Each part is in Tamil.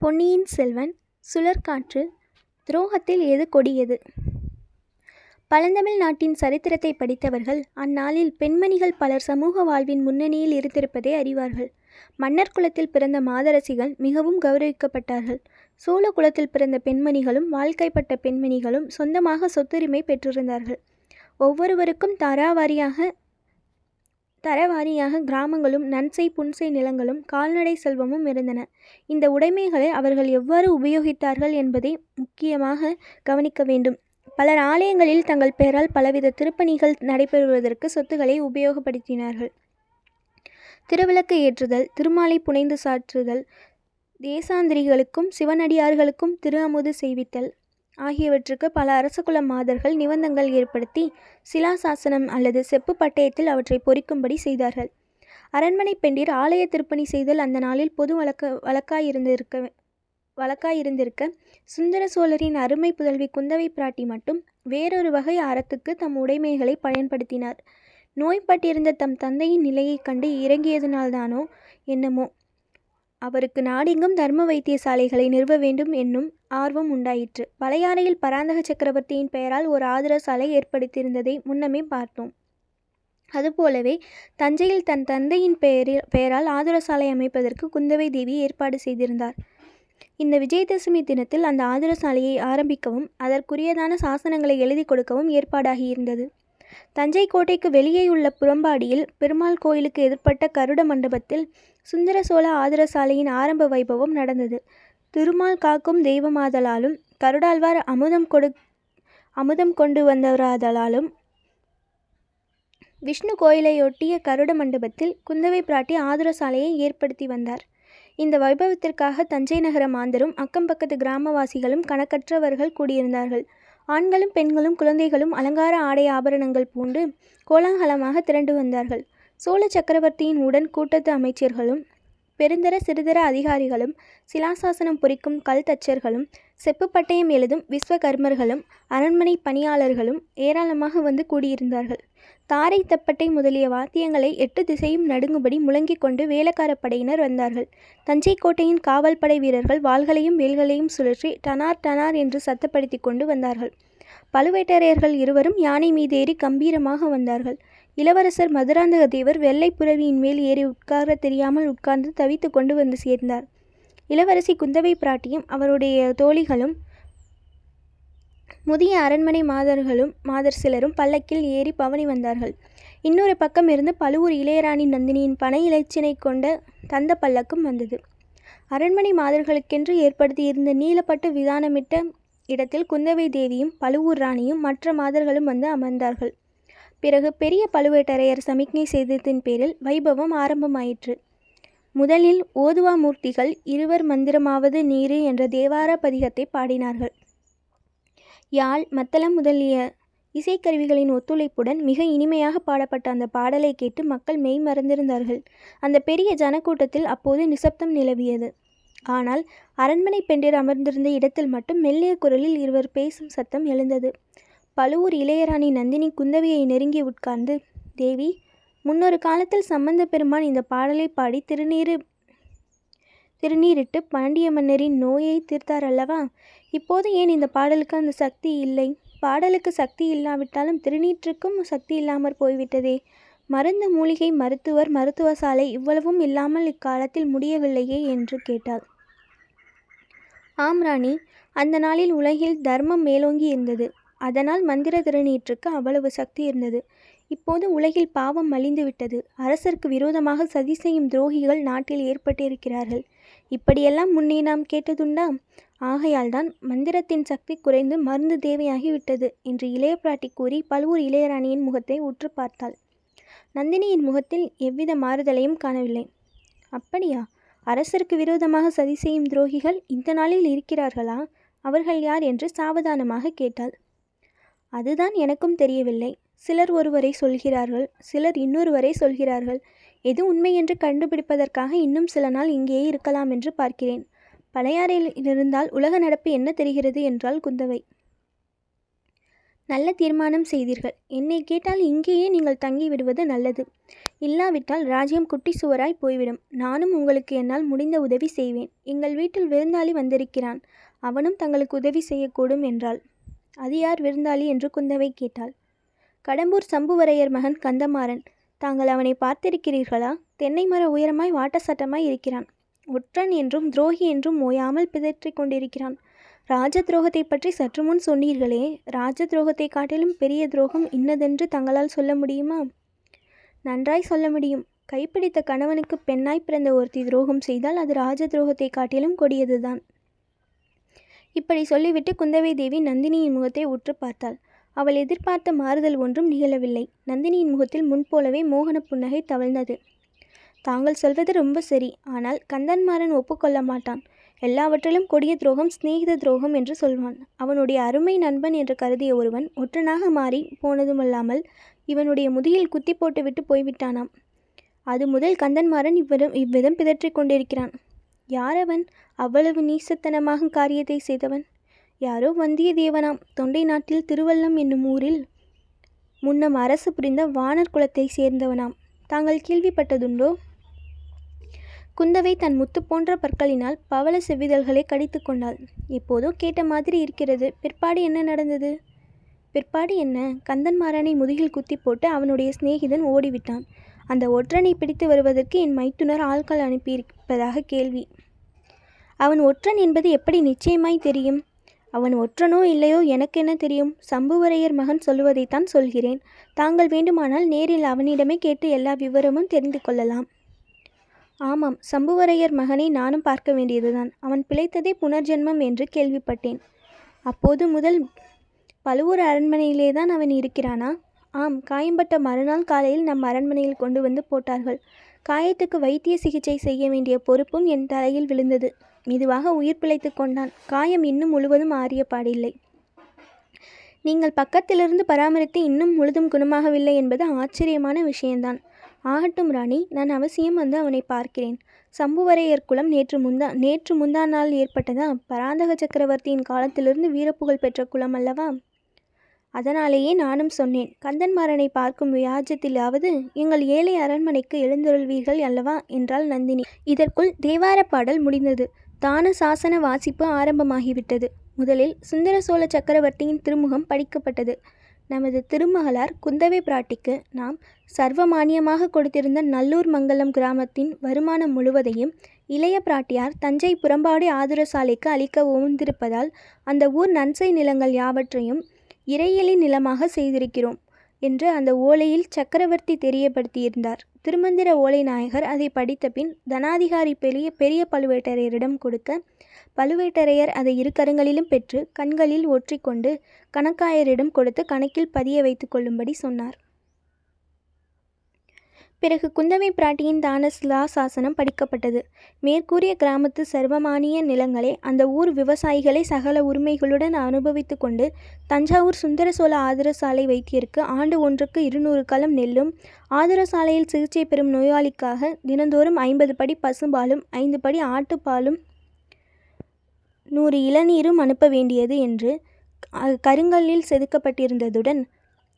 பொன்னியின் செல்வன் சுழற்காற்று துரோகத்தில் எது கொடியது? பழந்தமிழ் நாட்டின் சரித்திரத்தை படித்தவர்கள் அந்நாளில் பெண்மணிகள் பலர் சமூக வாழ்வின் முன்னணியில் இருந்திருப்பதை அறிவார்கள். மன்னர் குலத்தில் பிறந்த மாதரசிகள் மிகவும் கௌரவிக்கப்பட்டார்கள். சோழ குலத்தில் பிறந்த பெண்மணிகளும் வாழ்க்கைப்பட்ட பெண்மணிகளும் சொந்தமாக சொத்துரிமை பெற்றிருந்தார்கள். ஒவ்வொருவருக்கும் தாராவாரியாக தரவாரியாக கிராமங்களும் நன்செய் புன்செய் நிலங்களும் கால்நடை செல்வமும் இருந்தன. இந்த உடைமைகளை அவர்கள் எவ்வாறு உபயோகித்தார்கள் என்பதை முக்கியமாக கவனிக்க வேண்டும். பலர் ஆலயங்களில் தங்கள் பெயரால் பலவித திருப்பணிகள் நடைபெறுவதற்கு சொத்துக்களை உபயோகப்படுத்தினார்கள். திருவிளக்கு ஏற்றுதல் திருமாலை புனைந்து சாற்றுதல் தேசாந்திரிகளுக்கும் சிவனடியார்களுக்கும் திரு அமுது செய்வித்தல் ஆகியவற்றுக்கு பல அரசகுல மாதர்கள் நிபந்தங்கள் ஏற்படுத்தி சிலாசாசனம் அல்லது செப்பு பட்டயத்தில் அவற்றை பொறிக்கும்படி செய்தார்கள். அரண்மனை பெண்டிர் ஆலய திருப்பணி செய்தல் அந்த நாளில் பொது வழக்க வழக்காயிருந்திருக்க வழக்காயிருந்திருக்க சுந்தர சோழரின் அருமை புதல்வி குந்தவை பிராட்டி மட்டும் வேறொரு வகை அறத்துக்கு தம் உடைமைகளை பயன்படுத்தினார். நோய்பட்டிருந்த தம் தந்தையின் நிலையைக் கண்டு இறங்கியதனால்தானோ என்னமோ அவருக்கு நாடெங்கும் தர்ம வைத்தியசாலைகளை நிறுவ வேண்டும் என்னும் ஆர்வம் உண்டாயிற்று. பழையாறையில் பராந்தக சக்கரவர்த்தியின் பெயரால் ஒரு ஆதர சாலை ஏற்படுத்தியிருந்ததை முன்னமே பார்த்தோம். அதுபோலவே தஞ்சையில் தன் தந்தையின் பெயரில் பெயரால் ஆதரசாலை அமைப்பதற்கு குந்தவை தேவி ஏற்பாடு செய்திருந்தார். இந்த விஜயதசமி தினத்தில் அந்த ஆதரசாலையை ஆரம்பிக்கவும் அதற்குரியதான சாசனங்களை எழுதி கொடுக்கவும் ஏற்பாடாகியிருந்தது. தஞ்சை கோட்டைக்கு வெளியே உள்ள புறம்பாடியில் பெருமாள் கோயிலுக்கு எதிர்ப்பட்ட கருட மண்டபத்தில் சுந்தர சோழ ஆதரசாலையின் ஆரம்ப வைபவம் நடந்தது. திருமால் காக்கும் தெய்வமாதலாலும் கருடாழ்வார் அமுதம் கொடு அமுதம் கொண்டு வந்தவராதலாலும் விஷ்ணு கோயிலையொட்டிய கருட மண்டபத்தில் குந்தவை பிராட்டி ஆதரசாலையை ஏற்படுத்தி வந்தார். இந்த வைபவத்திற்காக தஞ்சை நகர மாந்தரும் அக்கம் பக்கத்து கிராமவாசிகளும் கணக்கற்றவர்கள் கூடியிருந்தார்கள். ஆண்களும் பெண்களும் குழந்தைகளும் அலங்கார ஆடை ஆபரணங்கள் பூண்டு கோலாகலமாக திரண்டு வந்தார்கள். சோழ சக்கரவர்த்தியின் உடன் கூட்டத்து அமைச்சர்களும் பெருந்தர சிறுதர அதிகாரிகளும் சிலாசாசனம் பொறிக்கும் கல் தச்சர்களும் செப்பு பட்டயம் எழுதும் விஸ்வகர்மர்களும் அரண்மனை பணியாளர்களும் ஏராளமாக வந்து கூடியிருந்தார்கள். தாரை தப்பட்டை முதலிய வாத்தியங்களை எட்டு திசையும் நடுங்கும்படி முழங்கிக் கொண்டு வேலக்கார படையினர் வந்தார்கள். தஞ்சை கோட்டையின் காவல் படை வீரர்கள் வாள்களையும் வேல்களையும் சுழற்றி டனார் டனார் என்று சத்தப்படுத்தி கொண்டு வந்தார்கள். பழுவேட்டரையர்கள் இருவரும் யானை மீதேறி கம்பீரமாக வந்தார்கள். இளவரசர் மதுராந்தக தேவர் வெள்ளை புறவியின் மேல் ஏறி உட்கார தெரியாமல் உட்கார்ந்து தவித்து கொண்டு வந்து சேர்ந்தார். இளவரசி குந்தவை பிராட்டியும் அவருடைய தோழிகளும் முதிய அரண்மனை மாதர்களும் மாதர் சிலரும் பல்லக்கில் ஏறி பவனி வந்தார்கள். இன்னொரு பக்கம் இருந்து பழுவூர் இளையராணி நந்தினியின் பனை இலைச்சினை கொண்ட தந்த பல்லக்கும் வந்தது. அரண்மனை மாதர்களுக்கென்று ஏற்படுத்தியிருந்த நீலப்பட்டு விதானமிட்ட இடத்தில் குந்தவை தேவியும் பழுவூர் ராணியும் மற்ற மாதர்களும் வந்து அமர்ந்தார்கள். பிறகு பெரிய பழுவேட்டரையர் சமிக்ஞை செய்ததின் பேரில் வைபவம் ஆரம்பமாயிற்று. முதலில் ஓதுவா மூர்த்திகள் இருவர் மந்திரமாவது நீரு என்ற தேவார பதிகத்தை பாடினார்கள். யாழ் மத்தளம் முதலிய இசைக்கருவிகளின் ஒத்துழைப்புடன் மிக இனிமையாக பாடப்பட்ட அந்த பாடலை கேட்டு மக்கள் மெய் மறந்திருந்தார்கள். அந்த பெரிய ஜனக்கூட்டத்தில் அப்போது நிசப்தம் நிலவியது. ஆனால் அரண்மனை பெண்டிர் அமர்ந்திருந்த இடத்தில் மட்டும் மெல்லிய குரலில் இருவர் பேசும் சத்தம் எழுந்தது. பழுவூர் இளையராணி நந்தினி குந்தவியை நெருங்கி உட்கார்ந்து தேவி முன்னொரு காலத்தில் சம்பந்த பெருமான் இந்த பாடலை பாடி திருநீரு திருநீரிட்டு பாண்டிய மன்னரின் நோயை தீர்த்தார் அல்லவா இப்போது ஏன் இந்த பாடலுக்கு அந்த சக்தி இல்லை? பாடலுக்கு சக்தி இல்லாவிட்டாலும் திருநீற்றுக்கும் சக்தி இல்லாமற் போய்விட்டதே. மருந்து மூலிகை மருத்துவர் மருத்துவ சாலை இவ்வளவும் இல்லாமல் இக்காலத்தில் முடியவில்லையே என்று கேட்டாள். ஆம் ராணி அந்த நாளில் உலகில் தர்மம் மேலோங்கி இருந்தது. அதனால் மந்திர திருநீற்றுக்கு அவ்வளவு சக்தி இருந்தது. இப்போது உலகில் பாவம் மலிந்து விட்டது. அரசருக்கு விரோதமாக சதி செய்யும் துரோகிகள் நாட்டில் ஏற்பட்டிருக்கிறார்கள். இப்படியெல்லாம் முன்னே நாம் கேட்டதுண்டா? ஆகையால்தான் மந்திரத்தின் சக்தி குறைந்து மருந்து தேவையாகி விட்டது என்று இளைய பிராட்டி கூறி பழுவூர் இளையராணியின் முகத்தை உற்று பார்த்தாள். நந்தினியின் முகத்தில் எவ்வித மாறுதலையும் காணவில்லை. அப்படியா? அரசருக்கு விரோதமாக சதி செய்யும் துரோகிகள் இந்த நாளில் இருக்கிறார்களா? அவர்கள் யார் என்று சாவதானமாக கேட்டாள். அதுதான் எனக்கும் தெரியவில்லை. சிலர் ஒருவரை சொல்கிறார்கள் சிலர் இன்னொருவரை சொல்கிறார்கள். எது உண்மை என்று கண்டுபிடிப்பதற்காக இன்னும் சில நாள் இங்கேயே இருக்கலாம் என்று பார்க்கிறேன். பழையாறையில் இருந்தால் உலக நடப்பு என்ன தெரிகிறது என்றால் குந்தவை. நல்ல தீர்மானம் செய்தீர்கள். என்னை கேட்டால் இங்கேயே நீங்கள் தங்கி விடுவது நல்லது. இல்லாவிட்டால் ராஜ்யம் குட்டி சுவராய் போய்விடும். நானும் உங்களுக்கு என்னால் முடிந்த உதவி செய்வேன். எங்கள் வீட்டில் விருந்தாளி வந்திருக்கிறான். அவனும் தங்களுக்கு உதவி செய்யக்கூடும் என்றாள். அது யார் விருந்தாளி என்று குந்தவை கேட்டாள். கடம்பூர் சம்புவரையர் மகன் கந்தமாறன் தாங்கள் அவனை பார்த்திருக்கிறீர்களா? தென்னை மர உயரமாய் வாட்டசட்டமாய் இருக்கிறான். ஒற்றன் என்றும் துரோகி என்றும் ஓயாமல் பிதற்றிக் கொண்டிருக்கிறான். ராஜ துரோகத்தை பற்றி சற்று முன் சொன்னீர்களே ராஜ துரோகத்தை காட்டிலும் பெரிய துரோகம் இன்னதென்று தங்களால் சொல்ல முடியுமா? நன்றாய் சொல்ல முடியும். கைப்பிடித்த கணவனுக்கு பெண்ணாய் பிறந்த ஒருத்தி துரோகம் செய்தால் அது ராஜ துரோகத்தை காட்டிலும் கொடியதுதான். இப்படி சொல்லிவிட்டு குந்தவை தேவி நந்தினியின் முகத்தை உற்று பார்த்தாள். அவள் எதிர்பார்த்த மாறுதல் ஒன்றும் நிகழவில்லை. நந்தினியின் முகத்தில் முன்போலவே மோகன புன்னகை தவழ்ந்தது. தாங்கள் சொல்வது ரொம்ப சரி. ஆனால் கந்தன்மாறன் ஒப்புக்கொள்ள மாட்டான். எல்லாவற்றிலும் கொடிய துரோகம் சிநேகித துரோகம் என்று சொல்வான். அவனுடைய அருமை நண்பன் என்று கருதிய ஒருவன் ஒற்றனாக மாறி போனதுமல்லாமல் இவனுடைய முதுகில் குத்தி போட்டுவிட்டு போய்விட்டானாம். அது முதல் கந்தன்மாறன் இவ்விதம் இவ்விதம் பிதற்றிக் கொண்டிருக்கிறான். யார் அவன் அவ்வளவு நீசத்தனமாக காரியத்தை செய்தவன்? யாரோ வந்தியத்தேவனாம் தொண்டை நாட்டில் திருவல்லம் என்னும் ஊரில் முன்னம் அரசு புரிந்த வானர் குலத்தை சேர்ந்தவனாம். தாங்கள் கேள்விப்பட்டதுண்டோ? குந்தவை தன் முத்து போன்ற பற்களினால் பவள செவ்விதழ்களை கடித்து கொண்டாள். எப்போதோ கேட்ட மாதிரி இருக்கிறது. பிற்பாடு என்ன நடந்தது? பிற்பாடு என்ன? கந்தன்மாறனை முதுகில் குத்தி போட்டு அவனுடைய சிநேகிதன் ஓடிவிட்டான். அந்த ஒற்றனை பிடித்து வருவதற்கு என் மைத்துனர் ஆட்கள் அனுப்பியிருப்பதாக கேள்வி. அவன் ஒற்றன் என்பது எப்படி நிச்சயமாய் தெரியும்? அவன் ஒற்றனோ இல்லையோ எனக்கென்ன தெரியும்? சம்புவரையர் மகன் சொல்லுவதைத்தான் சொல்கிறேன். தாங்கள் வேண்டுமானால் நேரில் அவனிடமே கேட்டு எல்லா விவரமும் தெரிந்து கொள்ளலாம். ஆமாம் சம்புவரையர் மகனை நானும் பார்க்க வேண்டியதுதான். அவன் பிழைத்ததே புனர்ஜென்மம் என்று கேள்விப்பட்டேன். அப்போது முதல் பழுவூர் அரண்மனையிலே தான் அவன் இருக்கிறானா? ஆம் காயம்பட்ட மறுநாள் காலையில் நம் அரண்மனையில் கொண்டு வந்து போட்டார்கள். காயத்துக்கு வைத்திய சிகிச்சை செய்ய வேண்டிய பொறுப்பும் என் தலையில் விழுந்தது. மெதுவாக உயிர் பிழைத்து கொண்டான். காயம் இன்னும் முழுவதும் ஆறிய பாடில்லை. நீங்கள் பக்கத்திலிருந்து பராமரித்து இன்னும் முழுதும் குணமாகவில்லை என்பது ஆச்சரியமான விஷயம்தான் ஆகட்டும் ராணி நான் அவசியம் வந்து அவனை பார்க்கிறேன். சம்புவரையர் குலம் நேற்று முந்தா நேற்று முந்தா நாள் ஏற்பட்டதா? பராந்தக சக்கரவர்த்தியின் காலத்திலிருந்து வீரப்புகழ் பெற்ற குலம் அல்லவா? அதனாலேயே நானும் சொன்னேன் கந்தன்மாறனை பார்க்கும் வியாஜத்திலாவது எங்கள் ஏழை அரண்மனைக்கு எழுந்தருள்வீர்கள் அல்லவா? என்றாள் நந்தினி. இதற்குள் தேவார பாடல் முடிந்தது. தான சாசன வாசிப்பு ஆரம்பமாகிவிட்டது. முதலில் சுந்தர சோழ சக்கரவர்த்தியின் திருமுகம் படிக்கப்பட்டது. நமது திருமகளார் குந்தவை பிராட்டிக்கு நாம் சர்வமானியமாக கொடுத்திருந்த நல்லூர் மங்கலம் கிராமத்தின் வருமானம் முழுவதையும் இளைய பிராட்டியார் தஞ்சை புறம்பாடி ஆதுரசாலைக்கு அளிக்க உவந்திருப்பதால் அந்த ஊர் நன்சை நிலங்கள் யாவற்றையும் இறையிலி நிலமாக செய்திருக்கிறோம் என்று அந்த ஓலையில் சக்கரவர்த்தி தெரியப்படுத்தியிருந்தார். திருமந்திர ஓலை நாயகர் அதை படித்த பின் தனாதிகாரி பெரிய பெரிய பழுவேட்டரையரிடம் கொடுக்க பழுவேட்டரையர் அதை இரு கரங்களிலும் பெற்று கண்களில் ஒற்றிக்கொண்டு கணக்காயரிடம் கொடுத்து கணக்கில் பதிய வைத்து கொள்ளும்படி சொன்னார். பிறகு குந்தவை பிராட்டியின் தான சிலா சாசனம் படிக்கப்பட்டது. மேற்கூறிய கிராமத்து சர்வமானிய நிலங்களை அந்த ஊர் விவசாயிகளை சகல உரிமைகளுடன் அனுபவித்து கொண்டு தஞ்சாவூர் சுந்தர சோழ ஆதரசாலை வைத்தியருக்கு ஆண்டு ஒன்றுக்கு இருநூறு களம் நெல்லும் ஆதரசாலையில் சிகிச்சை பெறும் நோயாளிக்காக தினந்தோறும் ஐம்பது படி பசும்பாலும் ஐந்து படி ஆட்டுப்பாலும் நூறு இளநீரும் அனுப்ப வேண்டியது என்று கருங்கல்லில் செதுக்கப்பட்டிருந்ததுடன்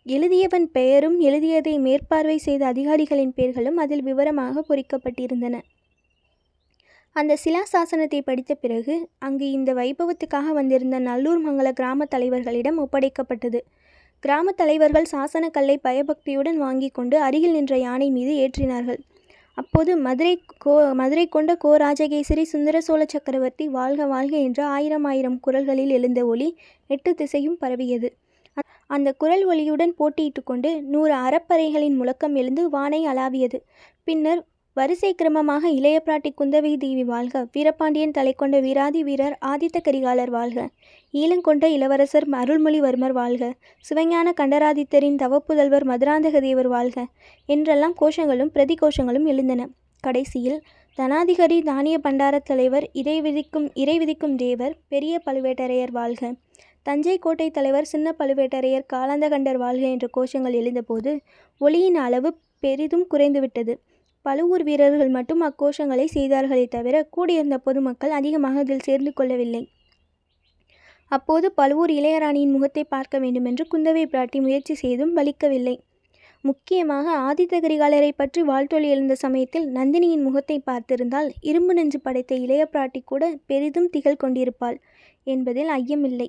எழுதியவன் பெயரும் எழுதியதை மேற்பார்வை செய்த அதிகாரிகளின் பெயர்களும் அதில் விவரமாக பொறிக்கப்பட்டிருந்தன அந்த சிலா சாசனத்தை படித்த பிறகு அங்கு இந்த வைபவத்துக்காக வந்திருந்த நல்லூர் மங்கல கிராம தலைவர்களிடம் ஒப்படைக்கப்பட்டது. கிராம தலைவர்கள் சாசன கல்லை பயபக்தியுடன் வாங்கி கொண்டு அருகில் நின்ற யானை மீது ஏற்றினார்கள். அப்போது மதுரை கோ மதுரை கொண்ட கோ ராஜகேசரி சுந்தர சோழ சக்கரவர்த்தி வாழ்க வாழ்க என்ற ஆயிரம் ஆயிரம் குரல்களில் எழுந்த ஒளி எட்டு திசையும் பரவியது. அந்த குரல் ஒலியுடன் போட்டியிட்டு கொண்டு நூறு அறப்பறைகளின் முழக்கம் எழுந்து வானை அளாவியது. பின்னர் வரிசை கிரமமாக இளைய பிராட்டி குந்தவை தேவி வாழ்க வீரபாண்டியன் தலை கொண்ட வீராதி வீரர் ஆதித்த கரிகாலர் வாழ்க ஈழங்கொண்ட இளவரசர் அருள்மொழிவர்மர் வாழ்க சிவஞான கண்டராதித்தரின் தவப்புதல்வர் மதுராந்தக தேவர் வாழ்க என்றெல்லாம் கோஷங்களும் பிரதி கோஷங்களும் எழுந்தன. கடைசியில் தனாதிகாரி தானிய பண்டாரத் தலைவர் இறை விதிக்கும் இறை விதிக்கும் தேவர் பெரிய பழுவேட்டரையர் வாழ்க. தஞ்சை கோட்டை தலைவர் சின்ன பழுவேட்டரையர் காலாந்தகண்டர் வாழ்க என்ற கோஷங்கள் எழுந்தபோது ஒளியின் அளவு பெரிதும் குறைந்துவிட்டது. பழுவூர் வீரர்கள் மட்டும் அக்கோஷங்களை செய்தார்களே தவிர கூடியிருந்த பொதுமக்கள் அதிகமாக அதில் சேர்ந்து கொள்ளவில்லை. அப்போது பழுவூர் இளையராணியின் முகத்தை பார்க்க வேண்டுமென்று குந்தவை பிராட்டி முயற்சி செய்தும் பலிக்கவில்லை முக்கியமாக ஆதித்த கரிகாலரை பற்றி வாழ்த்தொலி எழுந்த சமயத்தில் நந்தினியின் முகத்தை பார்த்திருந்தால் இரும்பு நெஞ்சு படைத்த இளைய பிராட்டி கூட பெரிதும் திகழ் கொண்டிருப்பாள் என்பதில் ஐயமில்லை.